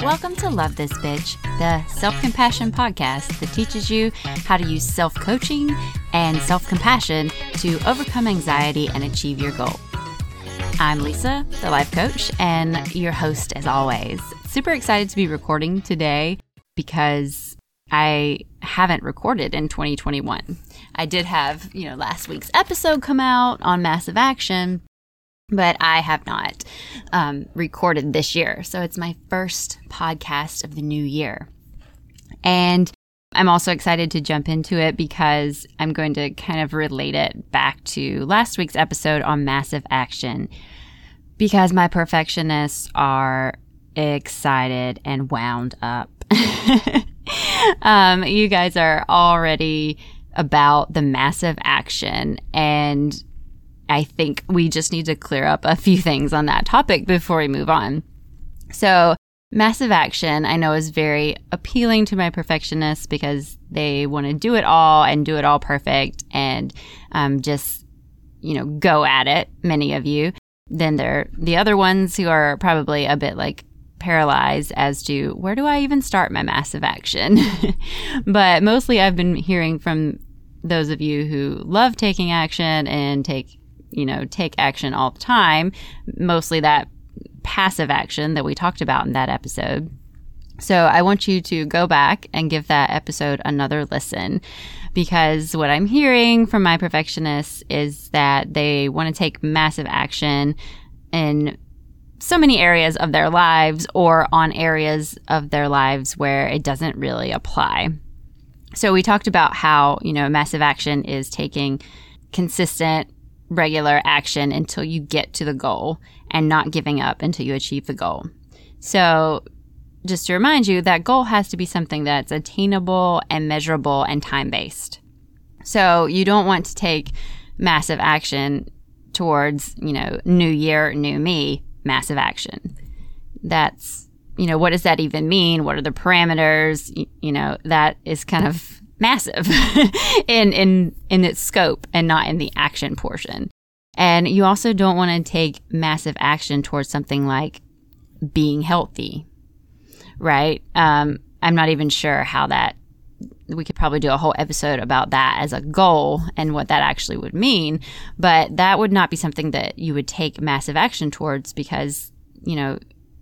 Welcome to Love This Bitch, the self compassion podcast that teaches you how to use self coaching and self compassion to overcome anxiety and achieve your goal. I'm Lisa, the life coach, and your host as always. Super excited to be recording today because I haven't recorded in 2021. I did have, you know, last week's episode come out on massive action, but I have not um, recorded this year. So it's my first podcast of the new year. And I'm also excited to jump into it because I'm going to kind of relate it back to last week's episode on massive action because my perfectionists are excited and wound up. um, you guys are already about the massive action and I think we just need to clear up a few things on that topic before we move on. So, massive action I know is very appealing to my perfectionists because they want to do it all and do it all perfect and um, just, you know, go at it, many of you. Then there are the other ones who are probably a bit like paralyzed as to where do I even start my massive action. but mostly I've been hearing from those of you who love taking action and take you know, take action all the time, mostly that passive action that we talked about in that episode. So I want you to go back and give that episode another listen because what I'm hearing from my perfectionists is that they want to take massive action in so many areas of their lives or on areas of their lives where it doesn't really apply. So we talked about how, you know, massive action is taking consistent regular action until you get to the goal and not giving up until you achieve the goal. So, just to remind you, that goal has to be something that's attainable and measurable and time based. So, you don't want to take massive action towards, you know, new year, new me, massive action. That's, you know, what does that even mean? What are the parameters? You, know, that is kind of massive in in in its scope and not in the action portion. And you also don't want to take massive action towards something like being healthy, right? Um, I'm not even sure how that. We could probably do a whole episode about that as a goal and what that actually would mean, but that would not be something that you would take massive action towards because you know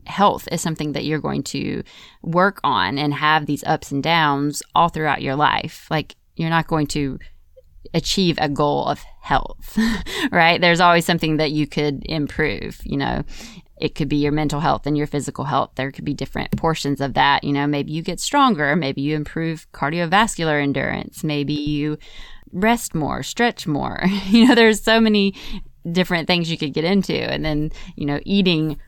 health is something that you're going to work on and have these ups and downs all throughout your life. Like you're not going to achieve a goal of health, right? There's always something that you could improve, you know. It could be your mental health and your physical health. There could be different portions of that. You know, maybe you get stronger, maybe you improve cardiovascular endurance, maybe you rest more, stretch more. you know, there's so many different things you could get into. And then, you know, eating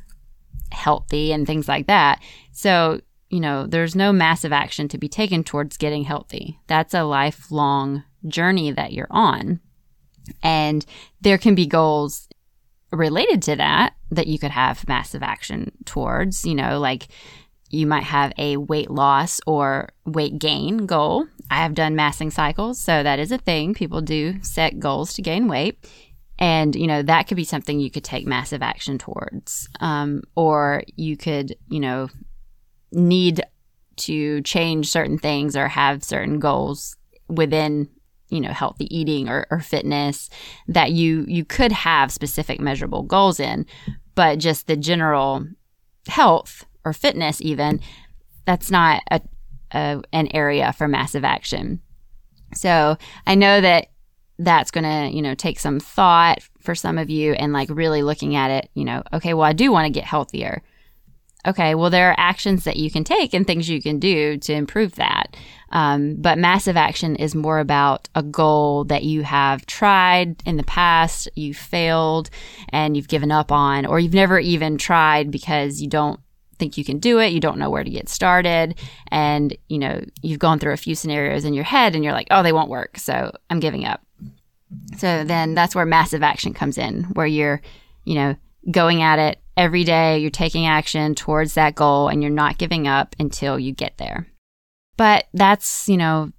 healthy and things like that. So, you know, there's no massive action to be taken towards getting healthy. That's a lifelong journey that you're on. And there can be goals related to that that you could have massive action towards, you know, like you might have a weight loss or weight gain goal. I have done massing cycles, so that is a thing. People do set goals to gain weight. And, you know, that could be something you could take massive action towards. Um, or you could, you know, need to change certain things or have certain goals within you know healthy eating or, or fitness that you you could have specific measurable goals in but just the general health or fitness even that's not a, a an area for massive action so i know that that's going to, you know, take some thought for some of you and like really looking at it, you know, okay, well, I do want to get healthier. Okay, well, there are actions that you can take and things you can do to improve that. Um, but massive action is more about a goal that you have tried in the past, you failed, and you've given up on, or you've never even tried because you don't think you can do it, you don't know where to get started, and you know, you've gone through a few scenarios in your head and you're like, oh, they won't work, so I'm giving up. So then that's where massive action comes in, where you're, you know, going at it every day, you're taking action towards that goal and you're not giving up until you get there. But that's, you know,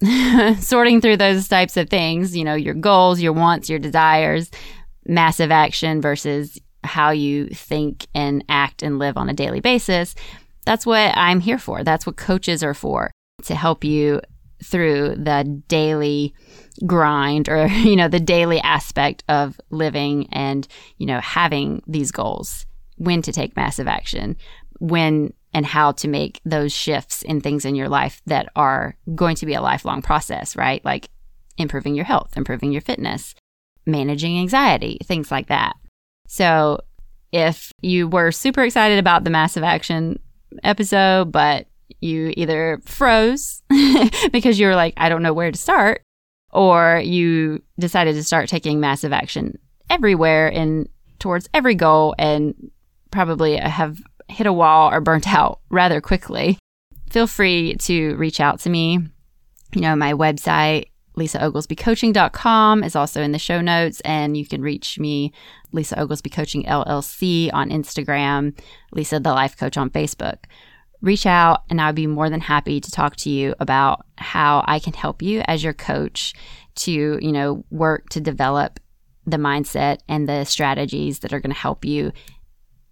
sorting through those types of things, you know, your goals, your wants, your desires, massive action versus how you think and act and live on a daily basis. That's what I'm here for. That's what coaches are for to help you through the daily grind or, you know, the daily aspect of living and, you know, having these goals, when to take massive action, when and how to make those shifts in things in your life that are going to be a lifelong process, right? Like improving your health, improving your fitness, managing anxiety, things like that. So, if you were super excited about the massive action episode, but you either froze because you were like, I don't know where to start, or you decided to start taking massive action everywhere and towards every goal and probably have hit a wall or burnt out rather quickly, feel free to reach out to me. You know, my website, lisaoglesbycoaching.com is also in the show notes, and you can reach me, Lisa Oglesby Coaching LLC on Instagram, Lisa the Life Coach on Facebook. Reach out, and I'd be more than happy to talk to you about how I can help you as your coach to, you know, work to develop the mindset and the strategies that are going to help you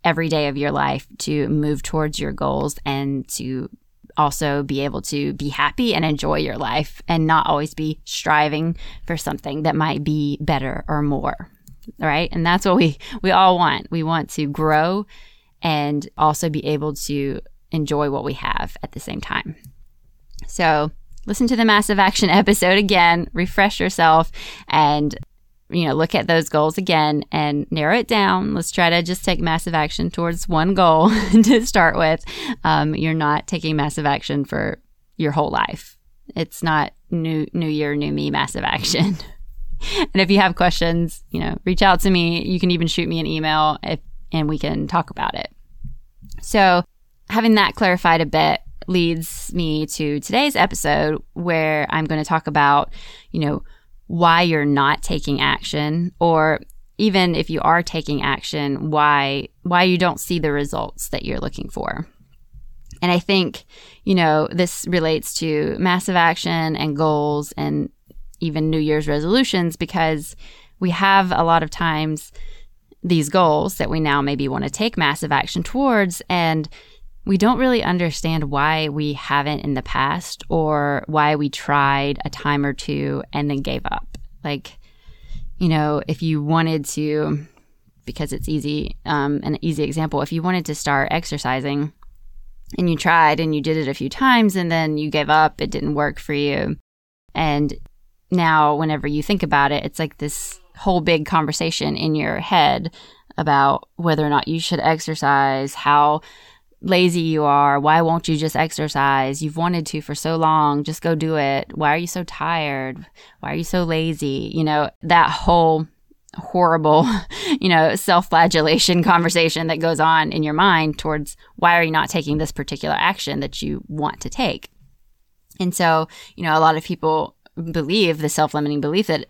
every day of your life to move towards your goals and to also be able to be happy and enjoy your life and not always be striving for something that might be better or more right? And that's what we we all want. We want to grow and also be able to enjoy what we have at the same time so listen to the massive action episode again refresh yourself and you know, look at those goals again and narrow it down. Let's try to just take massive action towards one goal to start with. Um, you're not taking massive action for your whole life. It's not new new year, new me massive action. and if you have questions, you know, reach out to me. You can even shoot me an email if, and we can talk about it. So, having that clarified a bit leads me to today's episode where I'm going to talk about, you know, why you're not taking action or even if you are taking action why why you don't see the results that you're looking for. And i think you know this relates to massive action and goals and even new year's resolutions because we have a lot of times these goals that we now maybe want to take massive action towards and we don't really understand why we haven't in the past or why we tried a time or two and then gave up. Like, you know, if you wanted to, because it's easy, um, an easy example, if you wanted to start exercising and you tried and you did it a few times and then you gave up, it didn't work for you. And now, whenever you think about it, it's like this whole big conversation in your head about whether or not you should exercise, how lazy you are. Why won't you just exercise? You've wanted to for so long. Just go do it. Why are you so tired? Why are you so lazy? You know, that whole horrible, you know, self flagellation conversation that goes on in your mind towards why are you not taking this particular action that you want to take? And so, you know, a lot of people believe the self limiting belief that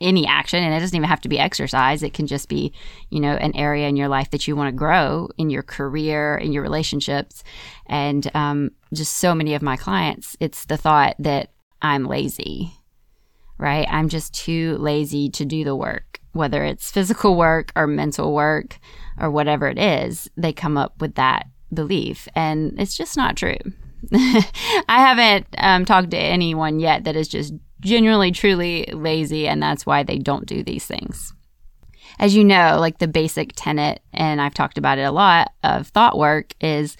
any action and it doesn't even have to be exercise. It can just be you know an area in your life that you want to grow in your career in your relationships. And um, just so many of my clients it's the thought that i'm lazy right? I'm just too lazy to do the work whether it's physical work or mental work or whatever it is they come up with that belief. And it's just not true. I haven't um, talked to anyone yet that is just genuinely, truly lazy, and that's why they don't do these things. As you know, like the basic tenet, and I've talked about it a lot of thought work, is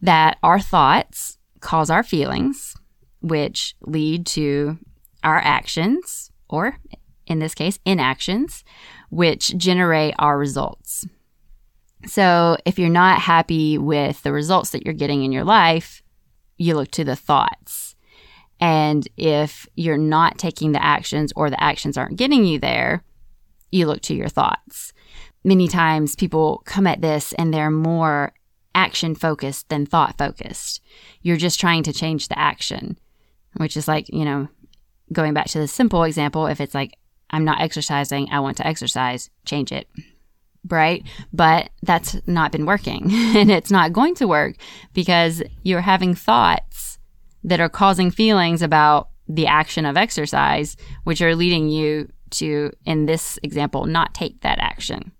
that our thoughts cause our feelings, which lead to our actions, or in this case, inactions, which generate our results. So if you're not happy with the results that you're getting in your life, you look to the thoughts and if you're not taking the actions or the actions aren't getting you there, you look to your thoughts. Many times people come at this and they're more action focused than thought focused. You're just trying to change the action, which is like, you know, going back to the simple example, if it's like, I'm not exercising, I want to exercise, change it. Right? But that's not been working and it's not going to work because you're having thoughts that are causing feelings about the action of exercise, which are leading you to, in this example, not take that action.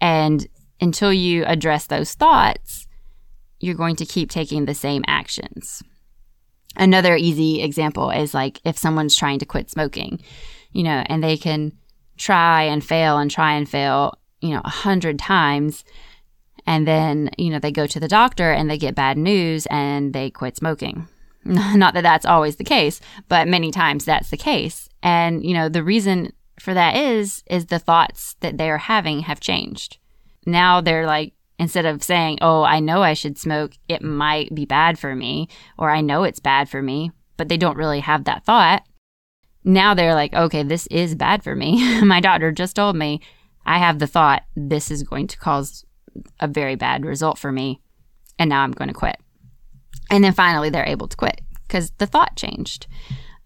And until you address those thoughts, you're going to keep taking the same actions. Another easy example is like if someone's trying to quit smoking, you know, and they can try and fail and try and fail, you know, a hundred times. And then, you know, they go to the doctor and they get bad news and they quit smoking. Not that that's always the case, but many times that's the case. And, you know, the reason for that is, is the thoughts that they're having have changed. Now they're like, instead of saying, oh, I know I should smoke, it might be bad for me, or I know it's bad for me, but they don't really have that thought. Now they're like, okay, this is bad for me. My doctor just told me I have the thought this is going to cause a very bad result for me, and now I'm going to quit. And then finally, they're able to quit because the thought changed.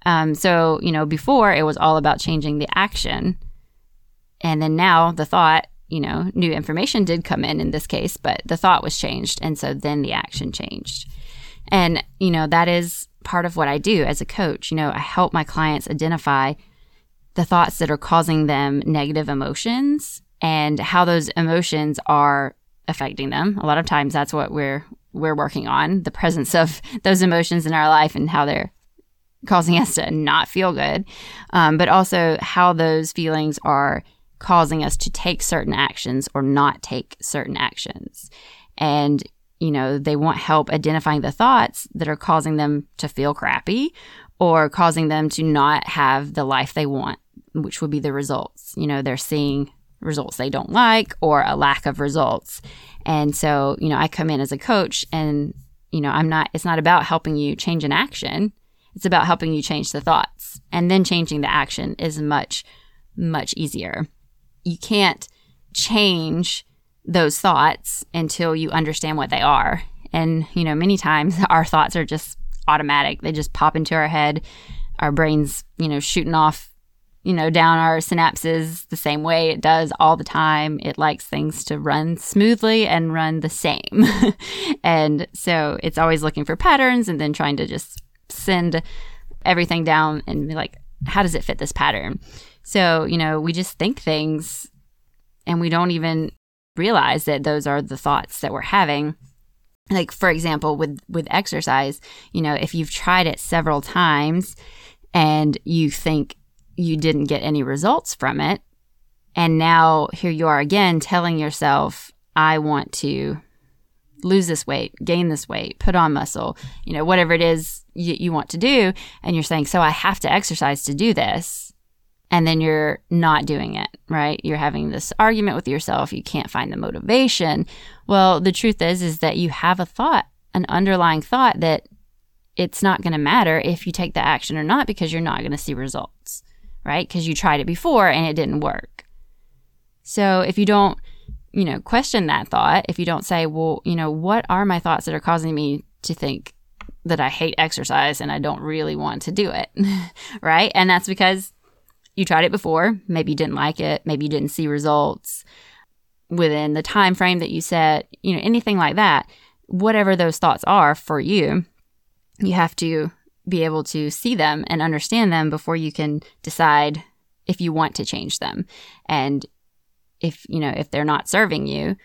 Um, so, you know, before it was all about changing the action. And then now the thought, you know, new information did come in in this case, but the thought was changed. And so then the action changed. And, you know, that is part of what I do as a coach. You know, I help my clients identify the thoughts that are causing them negative emotions and how those emotions are affecting them. A lot of times that's what we're we're working on, the presence of those emotions in our life and how they're causing us to not feel good, um, but also how those feelings are causing us to take certain actions or not take certain actions. And, you know, they want help identifying the thoughts that are causing them to feel crappy or causing them to not have the life they want, which would be the results. You know, they're seeing results they don't like or a lack of results. And so, you know, I come in as a coach and, you know, I'm not, it's not about helping you change an action. It's about helping you change the thoughts. And then changing the action is much, much easier. You can't change those thoughts until you understand what they are. And, you know, many times our thoughts are just automatic, they just pop into our head. Our brain's, you know, shooting off you know, down our synapses the same way it does all the time. It likes things to run smoothly and run the same. and so it's always looking for patterns and then trying to just send everything down and be like, how does it fit this pattern? So, you know, we just think things and we don't even realize that those are the thoughts that we're having like for example with with exercise you know if you've tried it several times and you think you didn't get any results from it. And now here you are again telling yourself, I want to lose this weight, gain this weight, put on muscle, you know, whatever it is you, you want to do. And you're saying, so I have to exercise to do this. And then you're not doing it, right? You're having this argument with yourself. You can't find the motivation. Well, the truth is, is that you have a thought, an underlying thought that it's not going to matter if you take the action or not because you're not going to see results right? Because you tried it before and it didn't work. So if you don't, you know, question that thought, if you don't say, well, you know, what are my thoughts that are causing me to think that I hate exercise and I don't really want to do it, right? And that's because you tried it before, maybe you didn't like it, maybe you didn't see results within the time frame that you set, you know, anything like that. Whatever those thoughts are for you, you have to be able to see them and understand them before you can decide if you want to change them. And if, you know, if they're not serving you,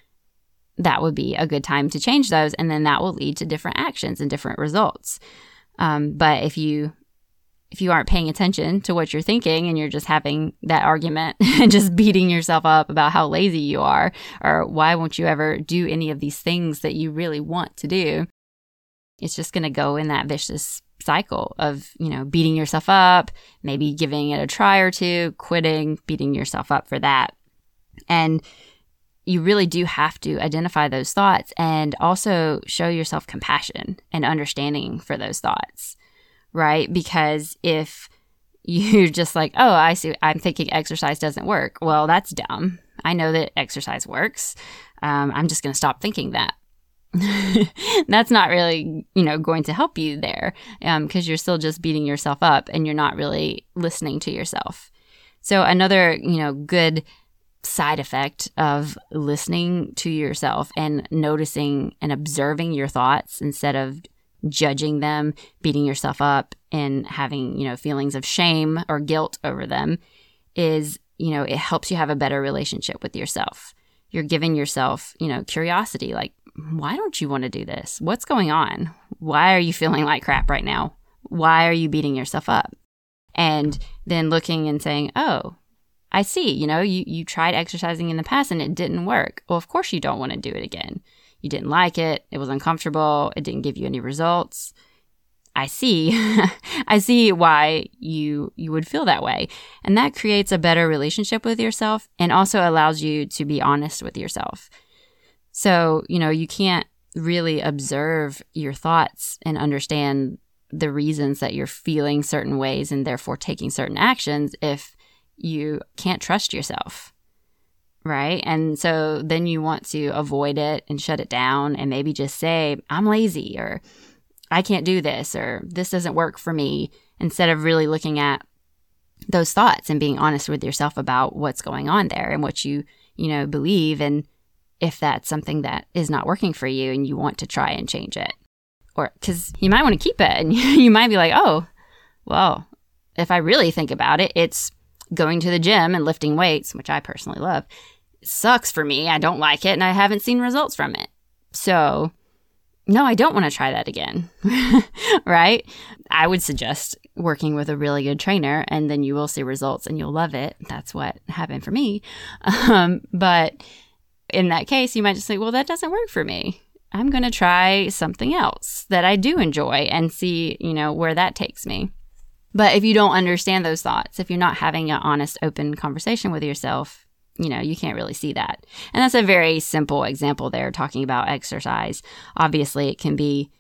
that would be a good time to change those. And then that will lead to different actions and different results. Um, but if you, if you aren't paying attention to what you're thinking and you're just having that argument and just beating yourself up about how lazy you are or why won't you ever do any of these things that you really want to do, it's just going to go in that vicious cycle of, you know, beating yourself up, maybe giving it a try or two, quitting, beating yourself up for that. And you really do have to identify those thoughts and also show yourself compassion and understanding for those thoughts, right? Because if you're just like, oh, I see, I'm thinking exercise doesn't work. Well, that's dumb. I know that exercise works. Um, I'm just going to stop thinking that. that's not really, you know, going to help you there because um, you're still just beating yourself up and you're not really listening to yourself. So, another, you know, good side effect of listening to yourself and noticing and observing your thoughts instead of judging them, beating yourself up, and having, you know, feelings of shame or guilt over them is, you know, it helps you have a better relationship with yourself. You're giving yourself, you know, curiosity like, why don't you want to do this? What's going on? Why are you feeling like crap right now? Why are you beating yourself up? And then looking and saying, oh, I see, you know, you, you tried exercising in the past and it didn't work. Well, of course you don't want to do it again. You didn't like it. It was uncomfortable. It didn't give you any results. I see. I see why you you would feel that way. And that creates a better relationship with yourself and also allows you to be honest with yourself. So, you know, you can't really observe your thoughts and understand the reasons that you're feeling certain ways and therefore taking certain actions if you can't trust yourself right? And so then you want to avoid it and shut it down and maybe just say, I'm lazy or I can't do this or this doesn't work for me instead of really looking at those thoughts and being honest with yourself about what's going on there and what you, you know, believe and if that's something that is not working for you and you want to try and change it. Or cuz you might want to keep it and you might be like, "Oh, well, if I really think about it, it's going to the gym and lifting weights, which I personally love, sucks for me. I don't like it and I haven't seen results from it. So, no, I don't want to try that again. right? I would suggest working with a really good trainer and then you will see results and you'll love it. That's what happened for me. Um, but in that case, you might just say, well, that doesn't work for me. I'm going to try something else that I do enjoy and see, you know, where that takes me. But if you don't understand those thoughts, if you're not having an honest, open conversation with yourself, you know, you can't really see that. And that's a very simple example there, talking about exercise. Obviously, it can be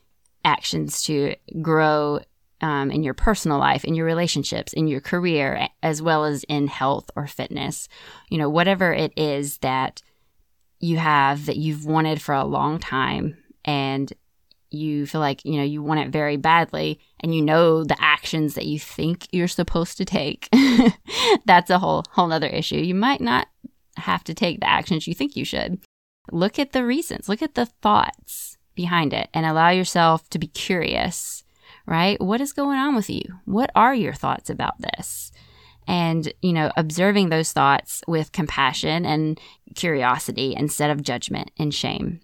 actions to grow um, in your personal life, in your relationships, in your career, as well as in health or fitness. You know, whatever it is that you have that you've wanted for a long time and you feel like you know you want it very badly and you know the actions that you think you're supposed to take that's a whole whole other issue. You might not have to take the actions you think you should. Look at the reasons look at the thoughts behind it and allow yourself to be curious right? What is going on with you? What are your thoughts about this and you know observing those thoughts with compassion and curiosity instead of judgment and shame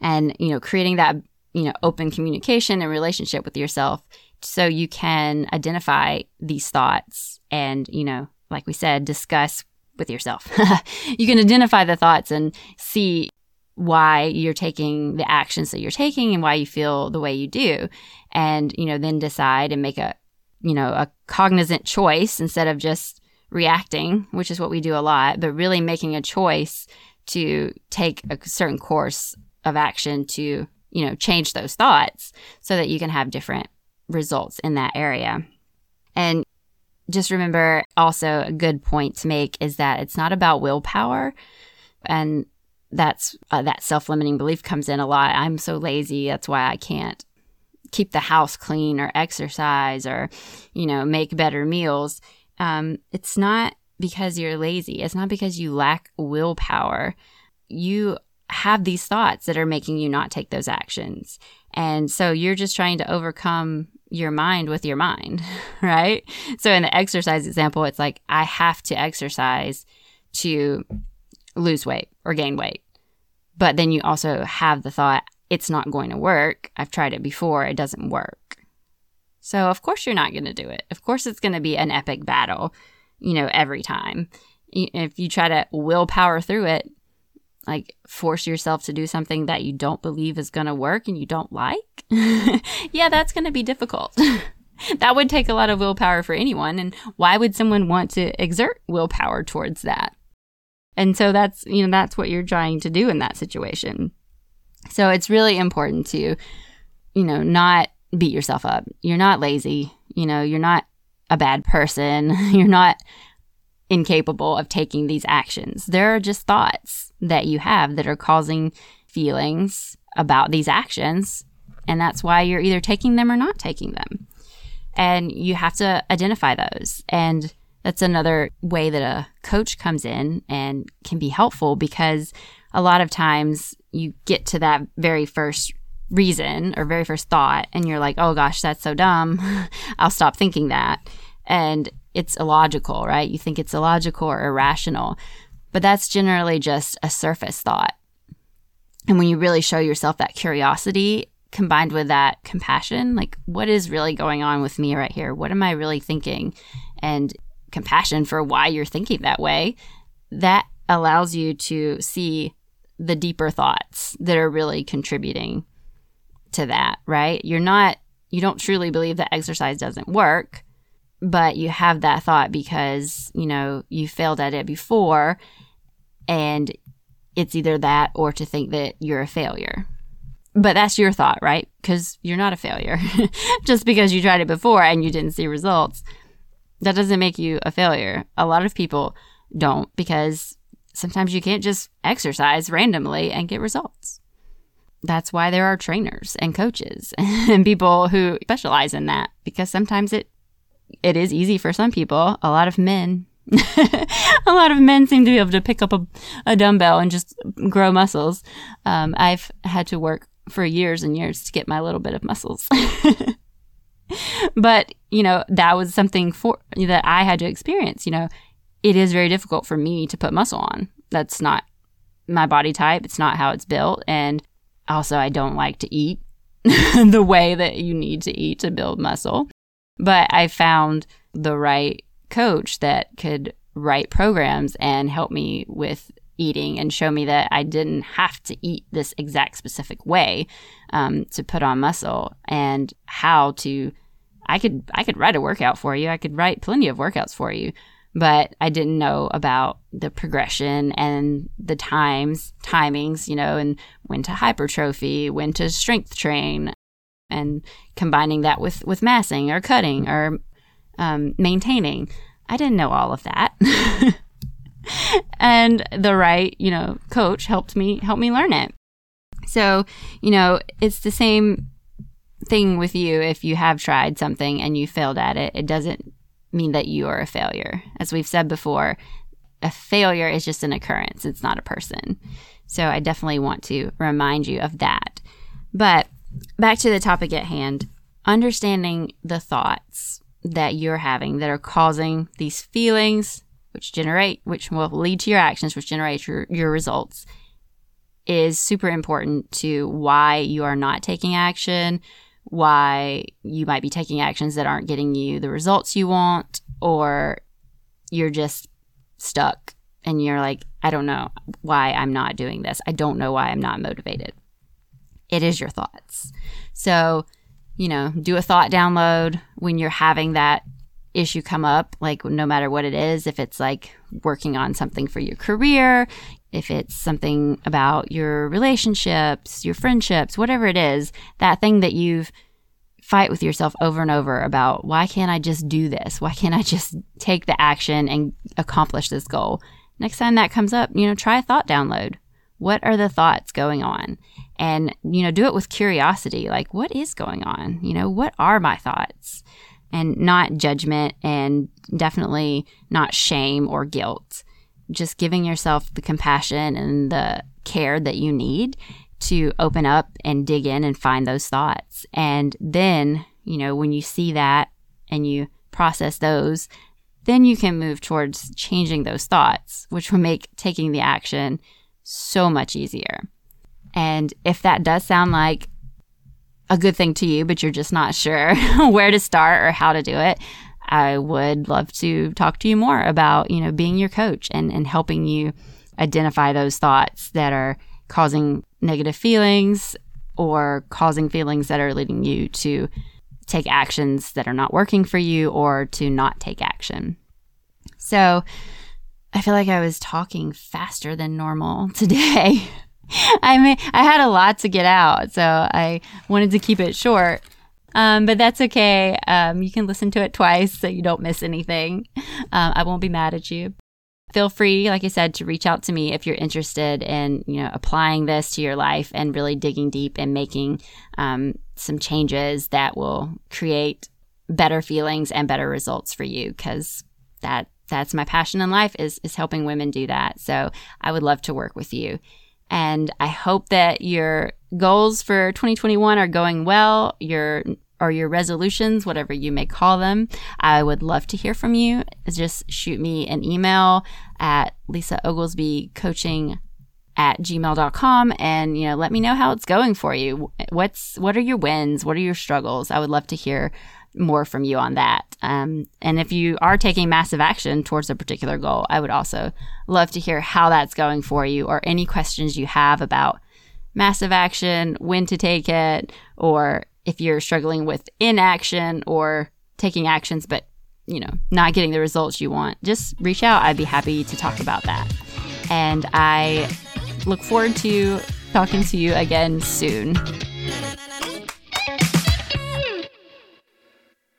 and you know creating that you know, open communication and relationship with yourself so you can identify these thoughts and, you know, like we said, discuss with yourself. you can identify the thoughts and see why you're taking the actions that you're taking and why you feel the way you do. And, you know, then decide and make a, you know, a cognizant choice instead of just reacting, which is what we do a lot, but really making a choice to take a certain course of action to you know, change those thoughts so that you can have different results in that area. And just remember also a good point to make is that it's not about willpower and that's uh, that self-limiting belief comes in a lot. I'm so lazy, that's why I can't keep the house clean or exercise or you know, make better meals. Um, it's not because you're lazy. It's not because you lack willpower. You have these thoughts that are making you not take those actions. And so you're just trying to overcome your mind with your mind, right? So in the exercise example, it's like, I have to exercise to lose weight or gain weight. But then you also have the thought, it's not going to work. I've tried it before, it doesn't work. So, of course, you're not going to do it. Of course, it's going to be an epic battle, you know, every time. If you try to willpower through it, like force yourself to do something that you don't believe is going to work and you don't like, yeah, that's going to be difficult. that would take a lot of willpower for anyone. And why would someone want to exert willpower towards that? And so that's, you know, that's what you're trying to do in that situation. So it's really important to, you know, not beat yourself up. You're not lazy. You know, you're not a bad person. You're not incapable of taking these actions. There are just thoughts that you have that are causing feelings about these actions. And that's why you're either taking them or not taking them. And you have to identify those. And that's another way that a coach comes in and can be helpful because a lot of times you get to that very first reason or very first thought and you're like, oh gosh, that's so dumb. I'll stop thinking that. And it's illogical, right? You think it's illogical or irrational, but that's generally just a surface thought. And when you really show yourself that curiosity combined with that compassion, like what is really going on with me right here? What am I really thinking? And compassion for why you're thinking that way, that allows you to see the deeper thoughts that are really contributing to that, right? You're not, you don't truly believe that exercise doesn't work, but you have that thought because, you know, you failed at it before and it's either that or to think that you're a failure. But that's your thought, right? Because you're not a failure. Just because you tried it before and you didn't see results, that doesn't make you a failure. A lot of people don't because sometimes you can't just exercise randomly and get results. That's why there are trainers and coaches and people who specialize in that because sometimes it it is easy for some people. A lot of men a lot of men seem to be able to pick up a, a dumbbell and just grow muscles. Um, I've had to work for years and years to get my little bit of muscles. but, you know, that was something for that I had to experience. You know, it is very difficult for me to put muscle on. That's not my body type. It's not how it's built. And also, I don't like to eat the way that you need to eat to build muscle. But I found the right coach that could write programs and help me with eating and show me that I didn't have to eat this exact specific way um, to put on muscle and how to. I could I could write a workout for you. I could write plenty of workouts for you, but I didn't know about the progression and the times, timings, you know, and when to hypertrophy, when to strength train, and combining that with with massing or cutting or um, maintaining. I didn't know all of that. and the right, you know, coach helped me help me learn it. So, you know, it's the same thing with you if you have tried something and you failed at it. It doesn't mean that you are a failure. As we've said before, a failure is just an occurrence, it's not a person. So, I definitely want to remind you of that. But back to the topic at hand, understanding the thoughts that you're having that are causing these feelings, which generate, which will lead to your actions, which generate your, your results, is super important to why you are not taking action, why you might be taking actions that aren't getting you the results you want, or you're just stuck and you're like, I don't know why I'm not doing this. I don't know why I'm not motivated. It is your thoughts. So you know, do a thought download when you're having that issue come up, like no matter what it is, if it's like working on something for your career, if it's something about your relationships, your friendships, whatever it is, that thing that you've fight with yourself over and over about why can't I just do this? Why can't I just take the action and accomplish this goal? Next time that comes up, you know, try a thought download. What are the thoughts going on? and you know do it with curiosity like what is going on you know what are my thoughts and not judgment and definitely not shame or guilt just giving yourself the compassion and the care that you need to open up and dig in and find those thoughts. And then you know when you see that and you process those then you can move towards changing those thoughts which will make taking the action so much easier. And if that does sound like a good thing to you, but you're just not sure where to start or how to do it, I would love to talk to you more about, you know, being your coach and, and helping you identify those thoughts that are causing negative feelings or causing feelings that are leading you to take actions that are not working for you or to not take action. So I feel like I was talking faster than normal today. I mean, I had a lot to get out, so I wanted to keep it short. Um, but that's okay. Um, you can listen to it twice so you don't miss anything. Um, I won't be mad at you. Feel free, like I said, to reach out to me if you're interested in, you know, applying this to your life and really digging deep and making um, some changes that will create better feelings and better results for you. Because that that's my passion in life is is helping women do that. So I would love to work with you. And I hope that your goals for 2021 are going well. Your or your resolutions, whatever you may call them. I would love to hear from you. Just shoot me an email at Lisa Oglesby coaching at gmail.com and you know let me know how it's going for you what's what are your wins what are your struggles i would love to hear more from you on that um, and if you are taking massive action towards a particular goal i would also love to hear how that's going for you or any questions you have about massive action when to take it or if you're struggling with inaction or taking actions but you know not getting the results you want just reach out. I'd be happy to talk about that. And i look forward to talking to you again soon